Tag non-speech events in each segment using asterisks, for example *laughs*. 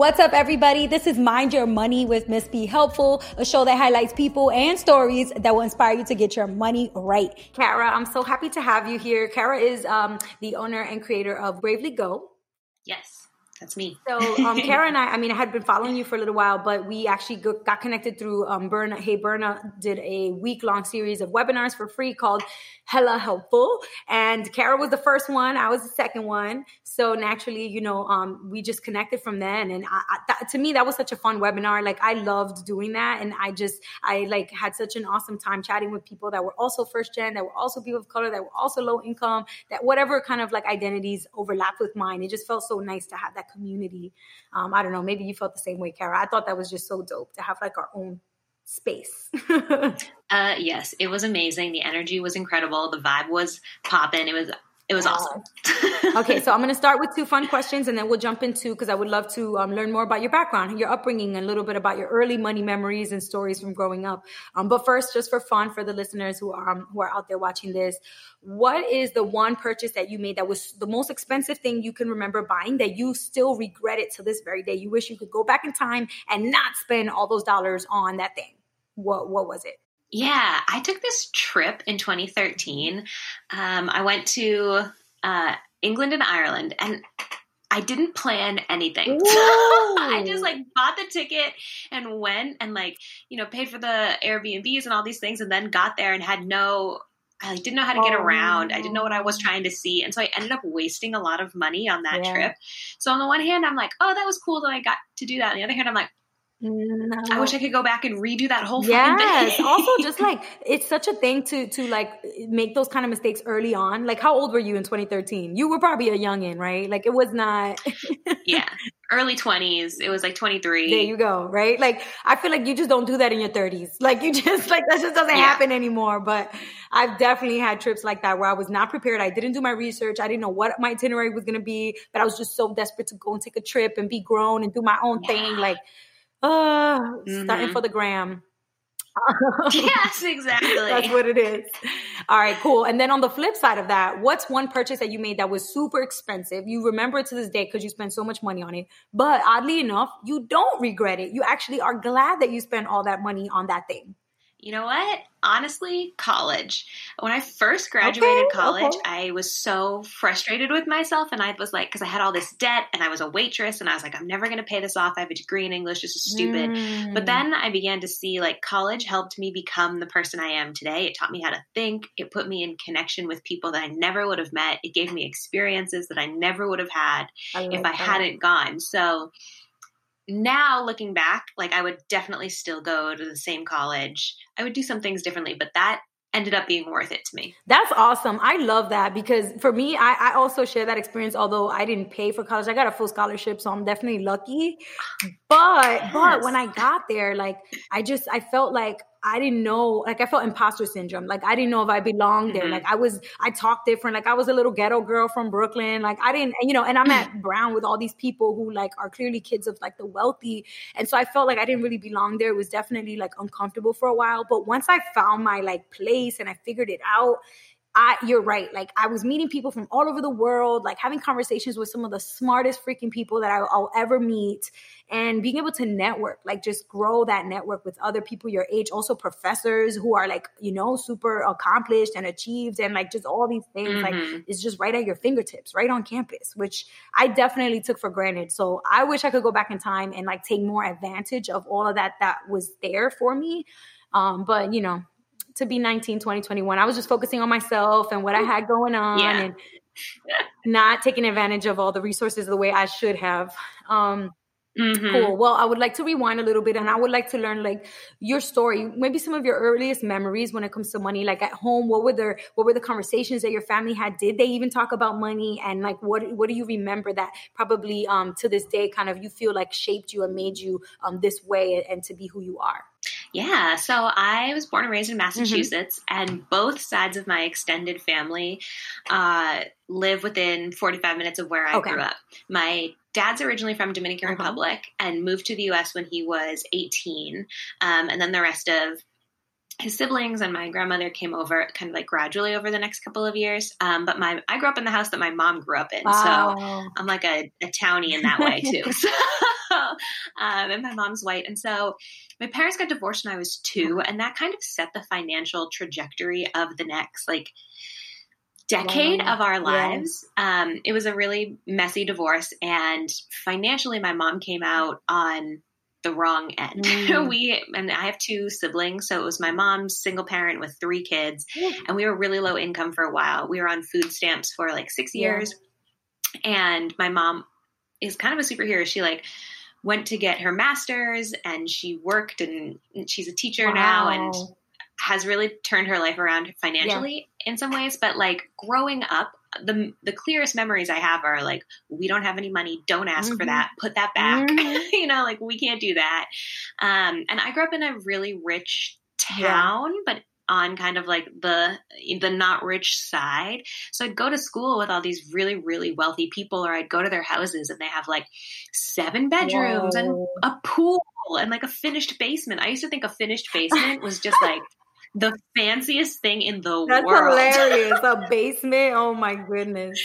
What's up, everybody? This is Mind Your Money with Miss Be Helpful, a show that highlights people and stories that will inspire you to get your money right. Kara, I'm so happy to have you here. Kara is um, the owner and creator of Bravely Go. Yes. That's me. So, um, *laughs* Kara and I, I mean, I had been following you for a little while, but we actually got connected through um, Berna. Hey, Berna did a week long series of webinars for free called Hella Helpful. And Kara was the first one, I was the second one. So, naturally, you know, um, we just connected from then. And I, I, that, to me, that was such a fun webinar. Like, I loved doing that. And I just, I like had such an awesome time chatting with people that were also first gen, that were also people of color, that were also low income, that whatever kind of like identities overlapped with mine. It just felt so nice to have that community. Um, I don't know, maybe you felt the same way, Kara. I thought that was just so dope to have like our own space. *laughs* uh, yes, it was amazing. The energy was incredible. The vibe was popping. It was it was awesome. okay, so I'm going to start with two fun questions and then we'll jump into because I would love to um, learn more about your background, your upbringing, and a little bit about your early money memories and stories from growing up. Um, but first, just for fun, for the listeners who are um, who are out there watching this, what is the one purchase that you made that was the most expensive thing you can remember buying that you still regret it to this very day? You wish you could go back in time and not spend all those dollars on that thing. What what was it? Yeah, I took this trip in 2013. Um, I went to uh, England and Ireland, and I didn't plan anything. *laughs* I just like bought the ticket and went and like, you know, paid for the Airbnbs and all these things and then got there and had no I like, didn't know how to get oh. around. I didn't know what I was trying to see. And so I ended up wasting a lot of money on that yeah. trip. So on the one hand, I'm like, oh, that was cool that I got to do that. On the other hand, I'm like, no. I wish I could go back and redo that whole yes. thing. *laughs* also, just like it's such a thing to to like make those kind of mistakes early on. Like, how old were you in 2013? You were probably a youngin, right? Like, it was not. *laughs* yeah, early 20s. It was like 23. There you go. Right? Like, I feel like you just don't do that in your 30s. Like, you *laughs* just like that just doesn't yeah. happen anymore. But I've definitely had trips like that where I was not prepared. I didn't do my research. I didn't know what my itinerary was going to be, but I was just so desperate to go and take a trip and be grown and do my own yeah. thing. Like uh, mm-hmm. starting for the gram. *laughs* *laughs* yes, exactly. That's what it is. *laughs* All right, cool. And then on the flip side of that, what's one purchase that you made that was super expensive? You remember it to this day because you spent so much money on it. But oddly enough, you don't regret it. You actually are glad that you spent all that money on that thing. You know what? Honestly, college. When I first graduated okay, college, okay. I was so frustrated with myself. And I was like, because I had all this debt and I was a waitress, and I was like, I'm never going to pay this off. I have a degree in English. This is stupid. Mm. But then I began to see like college helped me become the person I am today. It taught me how to think, it put me in connection with people that I never would have met. It gave me experiences that I never would have had I if I that. hadn't gone. So, now looking back, like I would definitely still go to the same college. I would do some things differently, but that ended up being worth it to me. That's awesome. I love that because for me, I, I, also share that experience. Although I didn't pay for college, I got a full scholarship, so I'm definitely lucky. But yes. but when I got there, like I just I felt like I didn't know, like I felt imposter syndrome. Like I didn't know if I belonged there. Mm-hmm. Like I was, I talked different. Like I was a little ghetto girl from Brooklyn. Like I didn't, you know, and I'm at *clears throat* Brown with all these people who like are clearly kids of like the wealthy. And so I felt like I didn't really belong there. It was definitely like uncomfortable for a while. But once I found my like place and I figured it out, I you're right. Like I was meeting people from all over the world, like having conversations with some of the smartest freaking people that I, will ever meet, and being able to network, like just grow that network with other people your age, also professors who are like you know super accomplished and achieved, and like just all these things. Mm-hmm. Like it's just right at your fingertips, right on campus, which I definitely took for granted. So I wish I could go back in time and like take more advantage of all of that that was there for me. Um, but you know, to be 19, 20, 21. I was just focusing on myself and what I had going on yeah. and not taking advantage of all the resources the way I should have. Um, Mm-hmm. Cool. Well, I would like to rewind a little bit and I would like to learn like your story, maybe some of your earliest memories when it comes to money. Like at home, what were the what were the conversations that your family had? Did they even talk about money? And like what what do you remember that probably um to this day kind of you feel like shaped you and made you um this way and to be who you are? Yeah, so I was born and raised in mm-hmm. Massachusetts, mm-hmm. and both sides of my extended family uh, live within 45 minutes of where I okay. grew up. My dad's originally from Dominican uh-huh. Republic and moved to the U.S. when he was 18, um, and then the rest of his siblings and my grandmother came over kind of like gradually over the next couple of years. Um, but my I grew up in the house that my mom grew up in, wow. so I'm like a, a townie in that way too. *laughs* *laughs* so, um, and my mom's white, and so my parents got divorced when I was two, and that kind of set the financial trajectory of the next like decade of our lives. Yeah. Um, it was a really messy divorce, and financially, my mom came out on the wrong end. *laughs* Mm. we and I have two siblings, so it was my mom's single parent with three kids, yeah. and we were really low income for a while. We were on food stamps for like six yeah. years, and my mom is kind of a superhero. She like went to get her master's, and she worked, and she's a teacher wow. now, and has really turned her life around financially yeah. in some ways. But like growing up, the the clearest memories I have are like we don't have any money, don't ask mm-hmm. for that, put that back. *laughs* Mm-hmm. you know, like we can't do that. Um, and I grew up in a really rich town, yeah. but on kind of like the the not rich side. So I'd go to school with all these really really wealthy people or I'd go to their houses and they have like seven bedrooms Whoa. and a pool and like a finished basement. I used to think a finished basement was just like the fanciest thing in the That's world. That's hilarious. A *laughs* basement. Oh my goodness.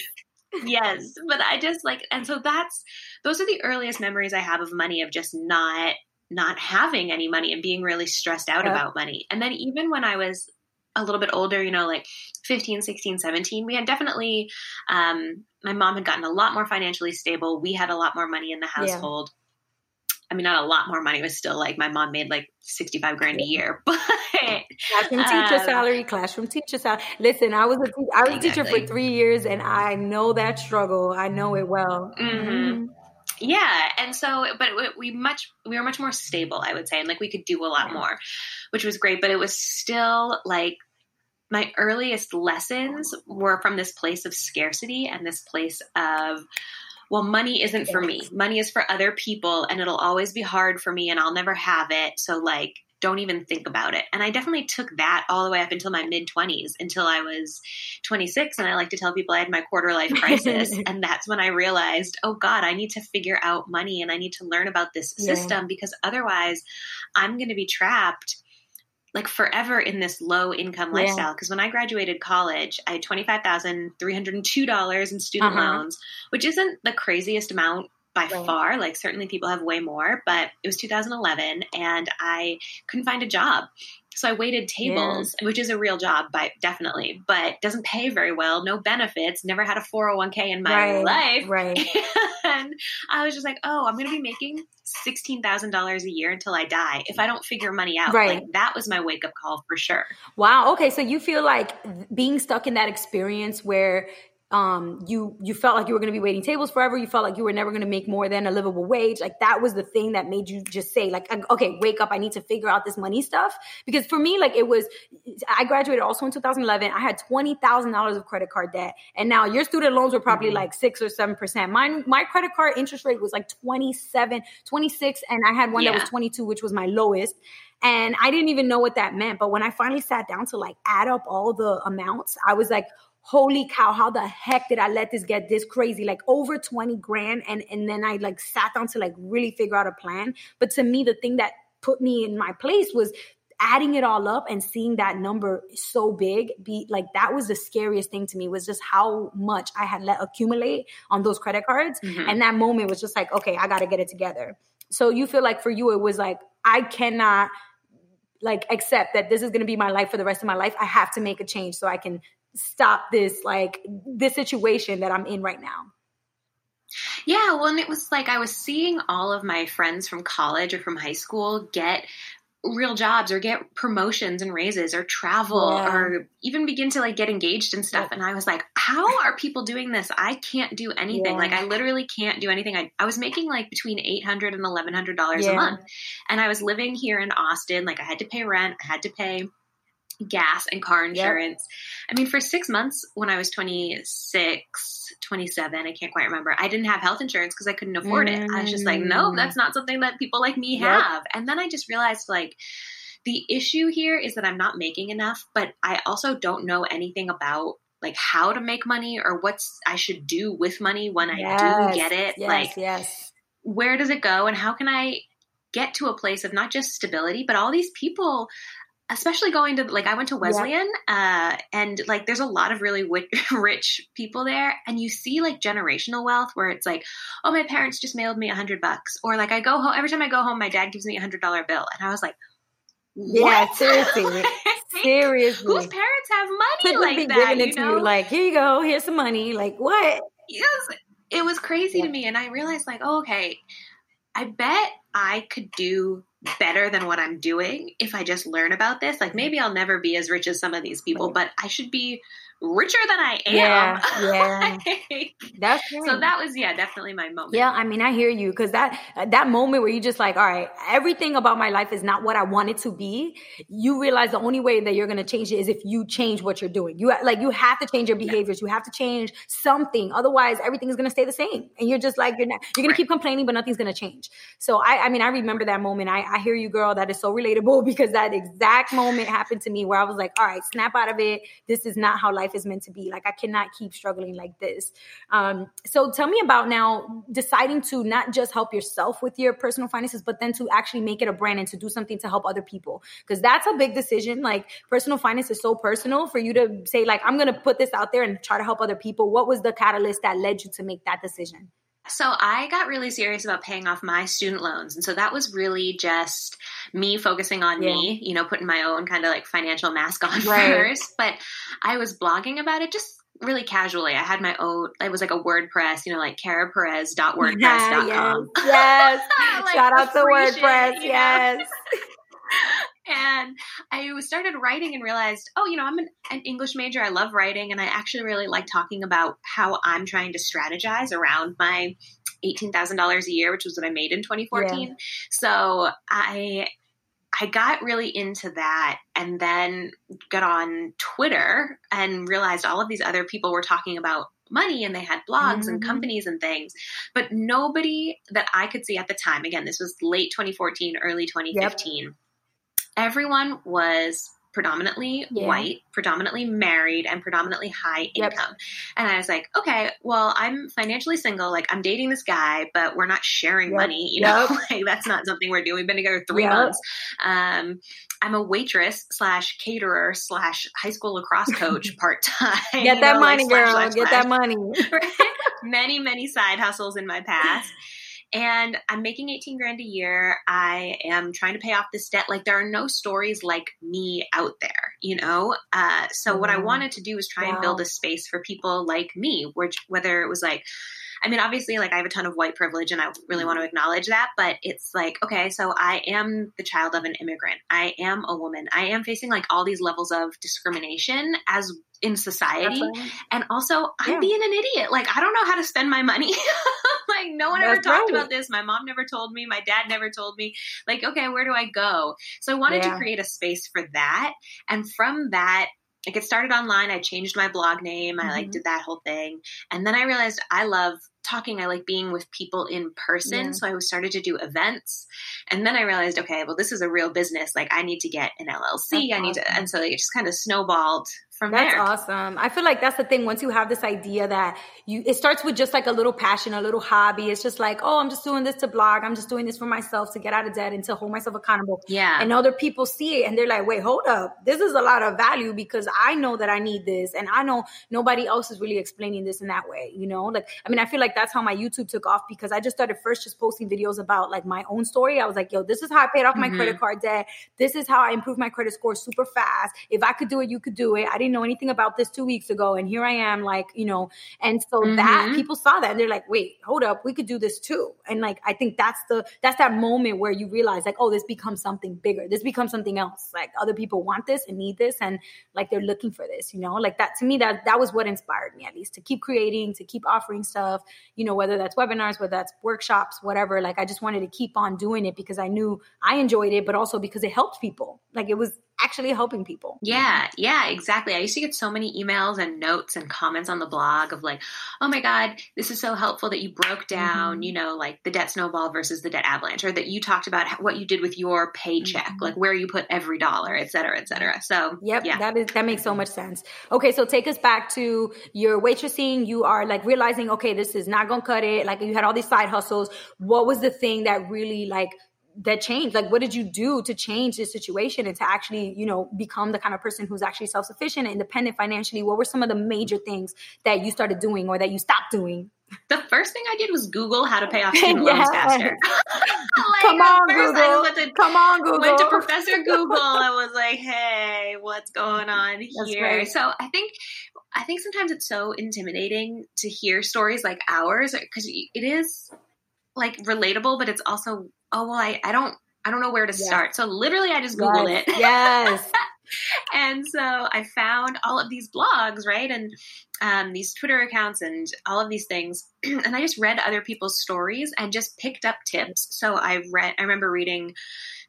yes, but I just like, and so that's those are the earliest memories I have of money of just not not having any money and being really stressed out about money. And then even when I was a little bit older, you know, like 15, 16, 17, we had definitely, um, my mom had gotten a lot more financially stable. We had a lot more money in the household. Yeah. I mean, not a lot more money. It was still like my mom made like 65 grand a year, *laughs* but classroom teacher um, salary, classroom teacher salary. Listen, I was a, I was exactly. a teacher for three years and I know that struggle. I know it well. Mm-hmm. Mm-hmm. Yeah. And so, but we much, we were much more stable, I would say. And like we could do a lot more, which was great, but it was still like my earliest lessons were from this place of scarcity and this place of, well, money isn't for me. Money is for other people and it'll always be hard for me and I'll never have it. So, like, don't even think about it. And I definitely took that all the way up until my mid 20s, until I was 26. And I like to tell people I had my quarter life crisis. *laughs* and that's when I realized, oh God, I need to figure out money and I need to learn about this system yeah. because otherwise I'm going to be trapped like forever in this low income lifestyle. Because when I graduated college, I had $25,302 in student uh-huh. loans, which isn't the craziest amount by right. far. Like certainly people have way more, but it was 2011 and I couldn't find a job. So I waited tables, yeah. which is a real job, by definitely, but doesn't pay very well. No benefits. Never had a four hundred one k in my right, life. Right. *laughs* And I was just like, oh, I'm going to be making sixteen thousand dollars a year until I die if I don't figure money out. Right. Like that was my wake up call for sure. Wow. Okay. So you feel like being stuck in that experience where um, you you felt like you were going to be waiting tables forever. You felt like you were never going to make more than a livable wage. Like that was the thing that made you just say, like, okay, wake up. I need to figure out this money stuff. Because for me, like it was, I graduated also in 2011. I had twenty thousand dollars of credit card debt, and now your student loans were probably mm-hmm. like six or seven percent. Mine, my credit card interest rate was like 27, 26, and I had one yeah. that was 22, which was my lowest. And I didn't even know what that meant. But when I finally sat down to like add up all the amounts, I was like, holy cow, how the heck did I let this get this crazy? Like over 20 grand. And, and then I like sat down to like really figure out a plan. But to me, the thing that put me in my place was adding it all up and seeing that number so big be like that was the scariest thing to me was just how much I had let accumulate on those credit cards. Mm-hmm. And that moment was just like, okay, I got to get it together. So you feel like for you, it was like, I cannot like accept that this is going to be my life for the rest of my life. I have to make a change so I can stop this like this situation that I'm in right now. Yeah, well, and it was like I was seeing all of my friends from college or from high school get real jobs or get promotions and raises or travel yeah. or even begin to like get engaged and stuff. Yeah. And I was like, how are people doing this? I can't do anything. Yeah. Like I literally can't do anything. I, I was making like between $800 and $1,100 a month. And I was living here in Austin. Like I had to pay rent. I had to pay gas and car insurance. Yep. I mean, for six months when I was 26, 27, I can't quite remember, I didn't have health insurance because I couldn't afford mm. it. I was just like, no, mm. that's not something that people like me have. Yep. And then I just realized, like, the issue here is that I'm not making enough, but I also don't know anything about like how to make money or what's I should do with money when yes. I do get it. Yes, like, yes. where does it go and how can I get to a place of not just stability, but all these people especially going to like I went to Wesleyan, yeah. uh, and like there's a lot of really w- *laughs* rich people there, and you see like generational wealth where it's like, oh, my parents just mailed me a hundred bucks, or like I go home every time I go home, my dad gives me a hundred dollar bill, and I was like. What? Yeah, *laughs* seriously. seriously. Whose parents have money like that? You know? you, like, here you go, here's some money. Like, what? Yes. It was crazy yeah. to me. And I realized, like, oh, okay, I bet I could do better than what I'm doing if I just learn about this. Like maybe I'll never be as rich as some of these people, but I should be richer than I am. Yeah, *laughs* yeah. That's true. so that was yeah, definitely my moment. Yeah, I mean, I hear you because that that moment where you just like, all right, everything about my life is not what I want it to be. You realize the only way that you're going to change it is if you change what you're doing. You like you have to change your behaviors. You have to change something. Otherwise, everything is going to stay the same, and you're just like you're not, you're going right. to keep complaining, but nothing's going to change. So I, I mean, I remember that moment. I, I hear you, girl. That is so relatable *laughs* because that exact moment happened to me where I was like, all right, snap out of it. This is not how life is meant to be. Like I cannot keep struggling like this. Um, so tell me about now deciding to not just help yourself with your personal finances, but then to actually make it a brand and to do something to help other people. Because that's a big decision. Like personal finance is so personal for you to say, like, I'm gonna put this out there and try to help other people. What was the catalyst that led you to make that decision? So I got really serious about paying off my student loans. And so that was really just me focusing on yeah. me, you know, putting my own kind of like financial mask on *laughs* right. first. But I was blogging about it just really casually. I had my own, it was like a WordPress, you know, like karaperez.wordpress.com. Yeah, yes. yes. *laughs* like Shout out to WordPress. Shit, yes. *laughs* and I started writing and realized, oh, you know, I'm an, an, English major. I love writing, and I actually really like talking about how I'm trying to strategize around my eighteen thousand dollars a year, which was what I made in 2014. Yeah. So I I got really into that and then got on Twitter and realized all of these other people were talking about money and they had blogs mm-hmm. and companies and things. But nobody that I could see at the time, again, this was late 2014, early 2015. Yep everyone was predominantly yeah. white, predominantly married, and predominantly high income. Yep. And I was like, okay, well, I'm financially single. Like, I'm dating this guy, but we're not sharing yep. money. You know, yep. *laughs* like that's not something we're doing. We've been together three months. Um, I'm a waitress slash caterer slash high school lacrosse *laughs* coach part time. Get that know, money, like, girl. Slash, slash, Get that money. *laughs* many, many side hustles in my past and I'm making 18 grand a year. I am trying to pay off this debt. Like there are no stories like me out there, you know? Uh, so mm-hmm. what I mm-hmm. wanted to do was try wow. and build a space for people like me, which whether it was like, I mean, obviously, like I have a ton of white privilege and I really want to acknowledge that, but it's like, okay, so I am the child of an immigrant. I am a woman. I am facing like all these levels of discrimination as in society. And also, I'm being an idiot. Like, I don't know how to spend my money. *laughs* like, no one That's ever talked right. about this. My mom never told me. My dad never told me. Like, okay, where do I go? So I wanted yeah. to create a space for that. And from that, like it started online. I changed my blog name. I like mm-hmm. did that whole thing. And then I realized I love talking. I like being with people in person. Yeah. So I started to do events. And then I realized, okay, well, this is a real business. Like I need to get an LLC. That's I need awesome. to, and so it just kind of snowballed from that's there. awesome. I feel like that's the thing. Once you have this idea that you, it starts with just like a little passion, a little hobby. It's just like, oh, I'm just doing this to blog. I'm just doing this for myself to get out of debt and to hold myself accountable. Yeah. And other people see it and they're like, wait, hold up. This is a lot of value because I know that I need this. And I know nobody else is really explaining this in that way. You know, like, I mean, I feel like that's how my YouTube took off because I just started first just posting videos about like my own story. I was like, yo, this is how I paid off my mm-hmm. credit card debt. This is how I improved my credit score super fast. If I could do it, you could do it. I didn't know anything about this two weeks ago. And here I am, like, you know, and so mm-hmm. that people saw that and they're like, wait, hold up, we could do this too. And like, I think that's the, that's that moment where you realize like, oh, this becomes something bigger. This becomes something else. Like other people want this and need this. And like, they're looking for this, you know, like that to me, that, that was what inspired me at least to keep creating, to keep offering stuff, you know, whether that's webinars, whether that's workshops, whatever. Like, I just wanted to keep on doing it because I knew I enjoyed it, but also because it helped people. Like it was actually helping people. Yeah, yeah, exactly. I used to get so many emails and notes and comments on the blog of like, oh my God, this is so helpful that you broke down, mm-hmm. you know, like the debt snowball versus the debt avalanche, or that you talked about what you did with your paycheck, mm-hmm. like where you put every dollar, et cetera, et cetera. So, yep, yeah. that is that makes so much sense. Okay, so take us back to your waitressing. You are like realizing, okay, this is not gonna cut it. Like you had all these side hustles. What was the thing that really like that changed like what did you do to change this situation and to actually you know become the kind of person who's actually self-sufficient and independent financially what were some of the major things that you started doing or that you stopped doing the first thing I did was Google how to pay off *laughs* student yes. loans faster. *laughs* like, Come on, Google. To, Come on, Google. Went to Professor Google and was like, "Hey, what's going on *laughs* here?" So I think, I think sometimes it's so intimidating to hear stories like ours because it is like relatable, but it's also, oh well, I, I don't, I don't know where to yes. start. So literally, I just Googled yes. it. *laughs* Yes. and so I found all of these blogs, right? And um, these Twitter accounts and all of these things. *clears throat* and I just read other people's stories and just picked up tips. So I read, I remember reading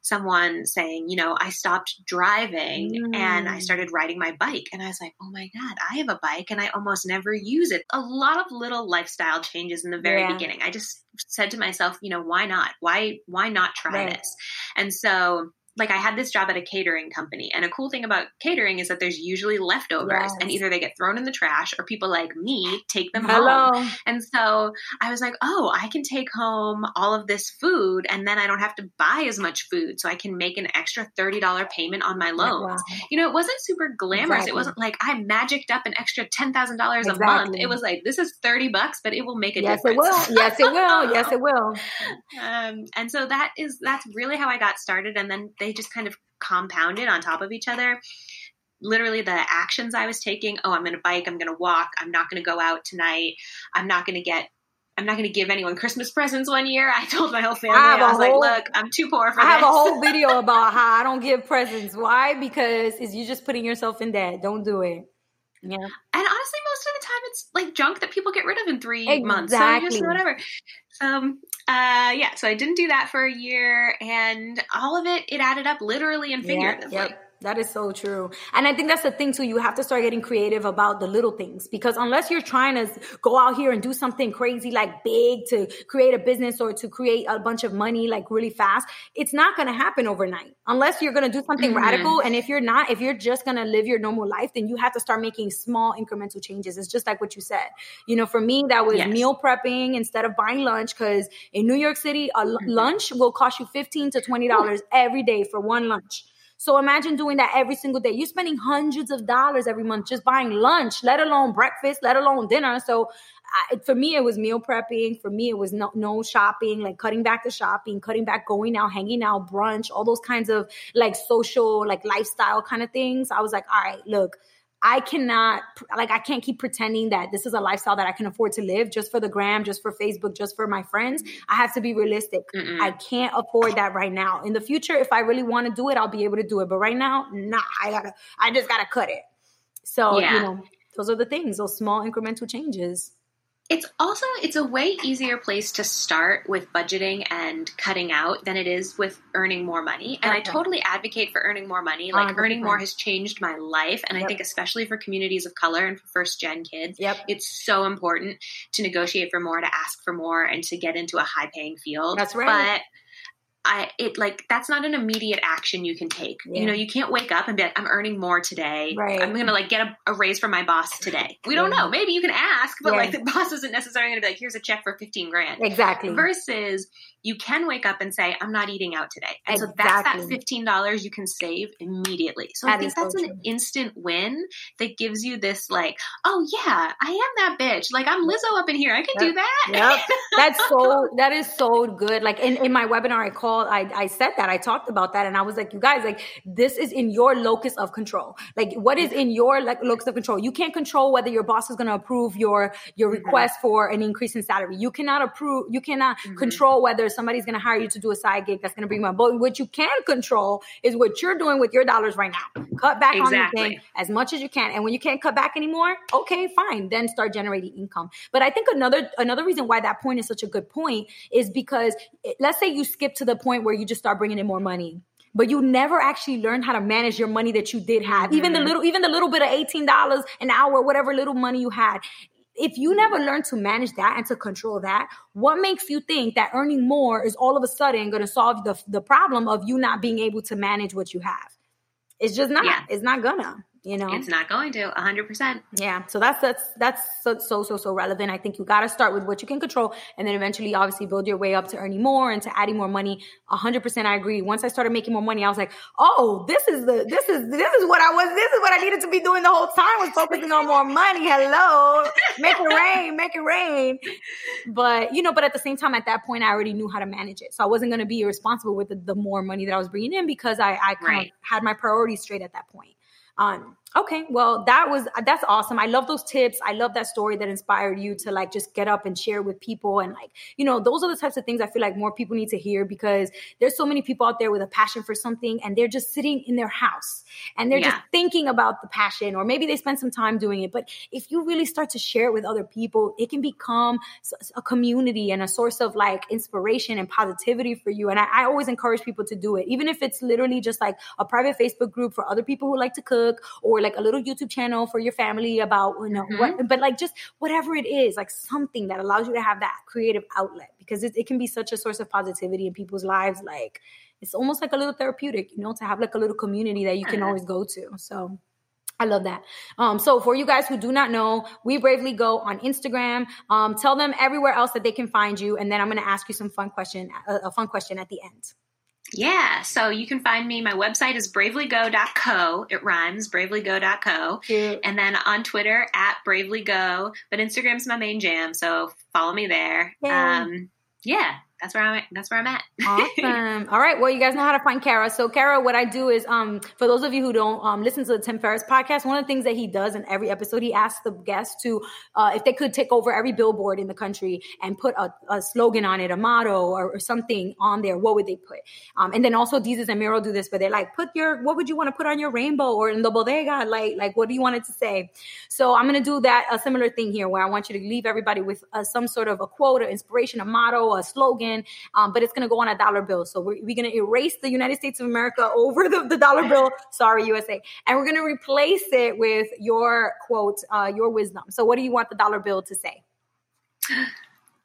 someone saying, you know, I stopped driving mm. and I mm. started riding my bike. And I was like, oh my God, I have a bike and I almost never use it. A lot of little lifestyle changes in the very yeah. beginning. I just said to myself, you know, why not? Why, why not try right. this? And so like I had this job at a catering company, and a cool thing about catering is that there's usually leftovers, yes. and either they get thrown in the trash or people like me take them Hello. home. And so I was like, oh, I can take home all of this food, and then I don't have to buy as much food, so I can make an extra thirty dollar payment on my loans. Wow. You know, it wasn't super glamorous. Exactly. It wasn't like I magicked up an extra ten thousand dollars a month. It was like this is thirty bucks, but it will make a yes, difference. Yes, it will. Yes, it will. yes, it *laughs* will. Um, and so that is that's really how I got started, and then they they just kind of compounded on top of each other literally the actions I was taking. Oh, I'm going to bike. I'm going to walk. I'm not going to go out tonight. I'm not going to get. I'm not going to give anyone Christmas presents one year. I told my whole family, I, I was whole, like, look, I'm too poor for that. I this. have a whole video *laughs* about how I don't give presents. Why? Because is you just putting yourself in debt. Don't do it. Yeah. And honestly, most of the time it's like junk that people get rid of in three exactly. months. So just whatever. Um, uh, yeah, so I didn't do that for a year, and all of it it added up literally and figuratively. Yep, yep. That is so true. And I think that's the thing too. You have to start getting creative about the little things because unless you're trying to go out here and do something crazy like big to create a business or to create a bunch of money like really fast, it's not going to happen overnight unless you're going to do something mm-hmm. radical. And if you're not, if you're just going to live your normal life, then you have to start making small incremental changes. It's just like what you said. You know, for me, that was yes. meal prepping instead of buying lunch because in New York City, a mm-hmm. lunch will cost you 15 to $20 every day for one lunch. So imagine doing that every single day. You're spending hundreds of dollars every month just buying lunch, let alone breakfast, let alone dinner. So I, for me, it was meal prepping. For me, it was no, no shopping, like cutting back the shopping, cutting back going out, hanging out, brunch, all those kinds of like social, like lifestyle kind of things. I was like, all right, look, I cannot like I can't keep pretending that this is a lifestyle that I can afford to live just for the gram, just for Facebook, just for my friends. I have to be realistic. Mm-mm. I can't afford that right now. In the future, if I really want to do it, I'll be able to do it. But right now, nah, I gotta I just gotta cut it. So, yeah. you know, those are the things, those small incremental changes it's also it's a way easier place to start with budgeting and cutting out than it is with earning more money and okay. i totally advocate for earning more money like oh, earning more has changed my life and yep. i think especially for communities of color and for first gen kids yep. it's so important to negotiate for more to ask for more and to get into a high paying field that's right but I it like that's not an immediate action you can take. Yeah. You know, you can't wake up and be like, I'm earning more today. Right. I'm gonna like get a, a raise from my boss today. We don't know. Maybe you can ask, but yeah. like the *laughs* boss isn't necessarily gonna be like, here's a check for 15 grand. Exactly. Versus you can wake up and say, I'm not eating out today. And exactly. so that's that fifteen dollars you can save immediately. So that I think that's so an instant win that gives you this like, oh yeah, I am that bitch. Like I'm Lizzo up in here. I can yep. do that. Yep. That's so *laughs* that is so good. Like in, in my webinar I called, I, I said that, I talked about that, and I was like, you guys, like this is in your locus of control. Like what is in your like locus of control? You can't control whether your boss is gonna approve your your request mm-hmm. for an increase in salary. You cannot approve, you cannot mm-hmm. control whether somebody's going to hire you to do a side gig that's going to bring money. But what you can control is what you're doing with your dollars right now. Cut back exactly. on anything as much as you can. And when you can't cut back anymore, okay, fine. Then start generating income. But I think another another reason why that point is such a good point is because eh, let's say you skip to the point where you just start bringing in more money but you never actually learned how to manage your money that you did have. Even the mm-hmm. little, even the little bit of $18 an hour, whatever little money you had if you never learn to manage that and to control that, what makes you think that earning more is all of a sudden going to solve the, the problem of you not being able to manage what you have? It's just not. Yeah. It's not gonna. You know? It's not going to 100% yeah so that's that's that's so so so, so relevant. I think you got to start with what you can control and then eventually obviously build your way up to earning more and to adding more money. 100% i agree. Once i started making more money i was like oh this is the this is this is what i was this is what i needed to be doing the whole time was focusing on more money. Hello? Make it rain make it rain. But you know but at the same time at that point i already knew how to manage it. So i wasn't going to be responsible with the, the, more money that i was bringing in because i i kind right. of had my priorities straight at that point um, okay, well, that was that's awesome. I love those tips. I love that story that inspired you to like just get up and share with people. And like, you know, those are the types of things I feel like more people need to hear because there's so many people out there with a passion for something and they're just sitting in their house and they're yeah. just thinking about the passion, or maybe they spend some time doing it. But if you really start to share it with other people, it can become a community and a source of like inspiration and positivity for you. And I, I always encourage people to do it, even if it's literally just like a private Facebook group for other people who like to cook cook or like a little YouTube channel for your family about, you know, mm-hmm. what, but like just whatever it is, like something that allows you to have that creative outlet because it, it can be such a source of positivity in people's lives. Like it's almost like a little therapeutic, you know, to have like a little community that you can always go to. So I love that. Um, so for you guys who do not know, we bravely go on Instagram. Um, tell them everywhere else that they can find you, and then I'm going to ask you some fun question, a, a fun question at the end. Yeah, so you can find me. My website is bravelygo.co. It rhymes, bravelygo.co. Cute. And then on Twitter at bravelygo. But Instagram's my main jam, so follow me there. Yeah. Um, yeah, that's where I'm at. That's where I'm at. awesome. *laughs* All right. Well, you guys know how to find Kara. So Kara, what I do is, um, for those of you who don't um, listen to the Tim Ferriss podcast, one of the things that he does in every episode, he asks the guests to, uh, if they could take over every billboard in the country and put a, a slogan on it, a motto or, or, something on there, what would they put? Um, and then also Desus and Mero do this, but they're like, put your, what would you want to put on your rainbow or in the bodega? Like, like, what do you want it to say? So I'm going to do that, a similar thing here where I want you to leave everybody with uh, some sort of a quote, an inspiration, a motto, a slogan, um, but it's going to go on a dollar bill. So we're, we're going to erase the United States of America *laughs* over the, the dollar bill. Sorry, USA. And we're going to replace it with your quote, uh, your wisdom. So what do you want the dollar bill to say?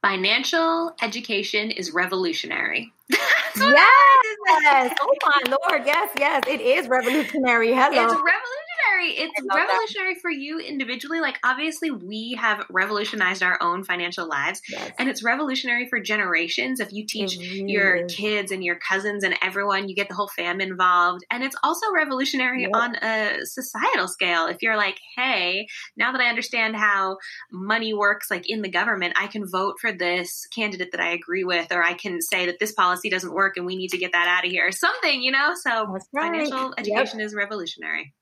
Financial education is revolutionary. *laughs* yes. oh my lord. Yes, yes. It is revolutionary. Hello. It's revolutionary revolutionary. It's revolutionary that. for you individually. Like obviously we have revolutionized our own financial lives yes. and it's revolutionary for generations. If you teach really your kids and your cousins and everyone, you get the whole fam involved. And it's also revolutionary yep. on a societal scale. If you're like, hey, now that I understand how money works like in the government, I can vote for this candidate that I agree with, or I can say that this policy doesn't work and we need to get that out of here. or Something, you know? So right. financial education yep. is revolutionary.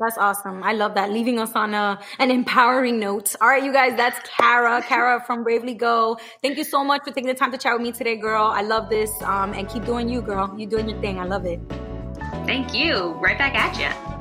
That's awesome. I love that. Leaving us on a an empowering note. All right, you guys, that's Kara. Kara from Bravely Go. Thank you so much for taking the time to chat with me today, girl. I love this. Um, and keep doing you, girl. You're doing your thing. I love it. Thank you. Right back at you.